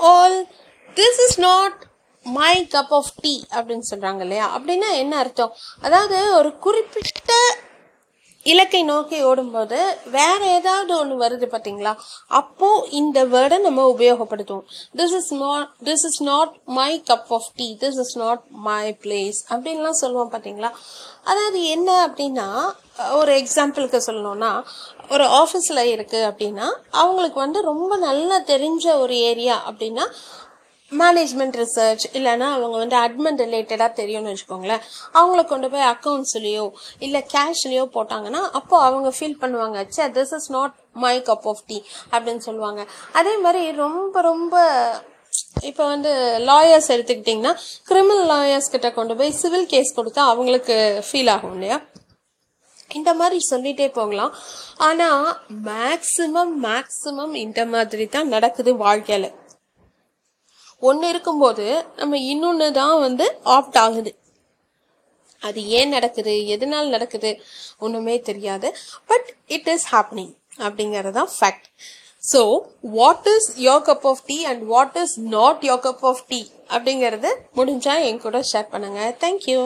All this is not my cup of tea அப்படின்னு சொல்கிறாங்க இல்லையா? அப்படின்னா என்ன அர்த்தம்? அதாவது ஒரு குறிப்பிட்ட இலக்கை நோக்கி ஓடும்போது வேற ஏதாவது ஒன்று வருது பார்த்தீங்களா அப்போ இந்த வேர்டை நம்ம உபயோகப்படுத்துவோம். This is not this is not my cup of tea this is not my place அப்படின்லாம் சொல்லுவோம் பார்த்தீங்களா அதாவது என்ன அப்படின்னா ஒரு எக்ஸாம்பிளுக்கு சொல்லணும்னா ஒரு ஆஃபீஸில் இருக்குது அப்படின்னா அவங்களுக்கு வந்து ரொம்ப நல்லா தெரிஞ்ச ஒரு ஏரியா அப்படின்னா மேனேஜ்மெண்ட் ரிசர்ச் இல்லைன்னா அவங்க வந்து அட்மின் ரிலேட்டடாக தெரியும்னு வச்சுக்கோங்களேன். அவங்கள கொண்டு போய் அக்கௌண்ட்ஸ்லேயோ இல்லை கேஷ்லேயோ போட்டாங்கன்னா அப்போ அவங்க ஃபீல் பண்ணுவாங்க say this is not my cup of tea அப்படின்னு சொல்லுவாங்க. அதே மாதிரி ரொம்ப ரொம்ப இப்போ வந்து லாயர்ஸ் எடுத்துக்கிட்டிங்கன்னா கிரிமினல் லாயர்ஸ் கிட்ட கொண்டு போய் சிவில் கேஸ் கொடுத்தா அவங்களுக்கு ஃபீல் ஆகும் இல்லையா? இந்த மாதிரி சொல்லிட்டே போகலாம். ஆனால் மேக்சிமம் மேக்சிமம் இந்த மாதிரி தான் நடக்குது வாழ்க்கையில். ஒன்று இருக்கும்போது நம்ம இன்னொன்று தான் வந்து ஆப்ட் ஆகுது. அது ஏன் நடக்குது எதனால் நடக்குது ஒன்றுமே தெரியாது. பட் இட் இஸ் ஹேப்பனிங் அப்படிங்கிறது தான் fact so what is your cup of tea and what is not your cup of tea அப்படிங்கிறது முடிஞ்சால் என் கூட ஷேர் பண்ணுங்கள் தேங்க்யூ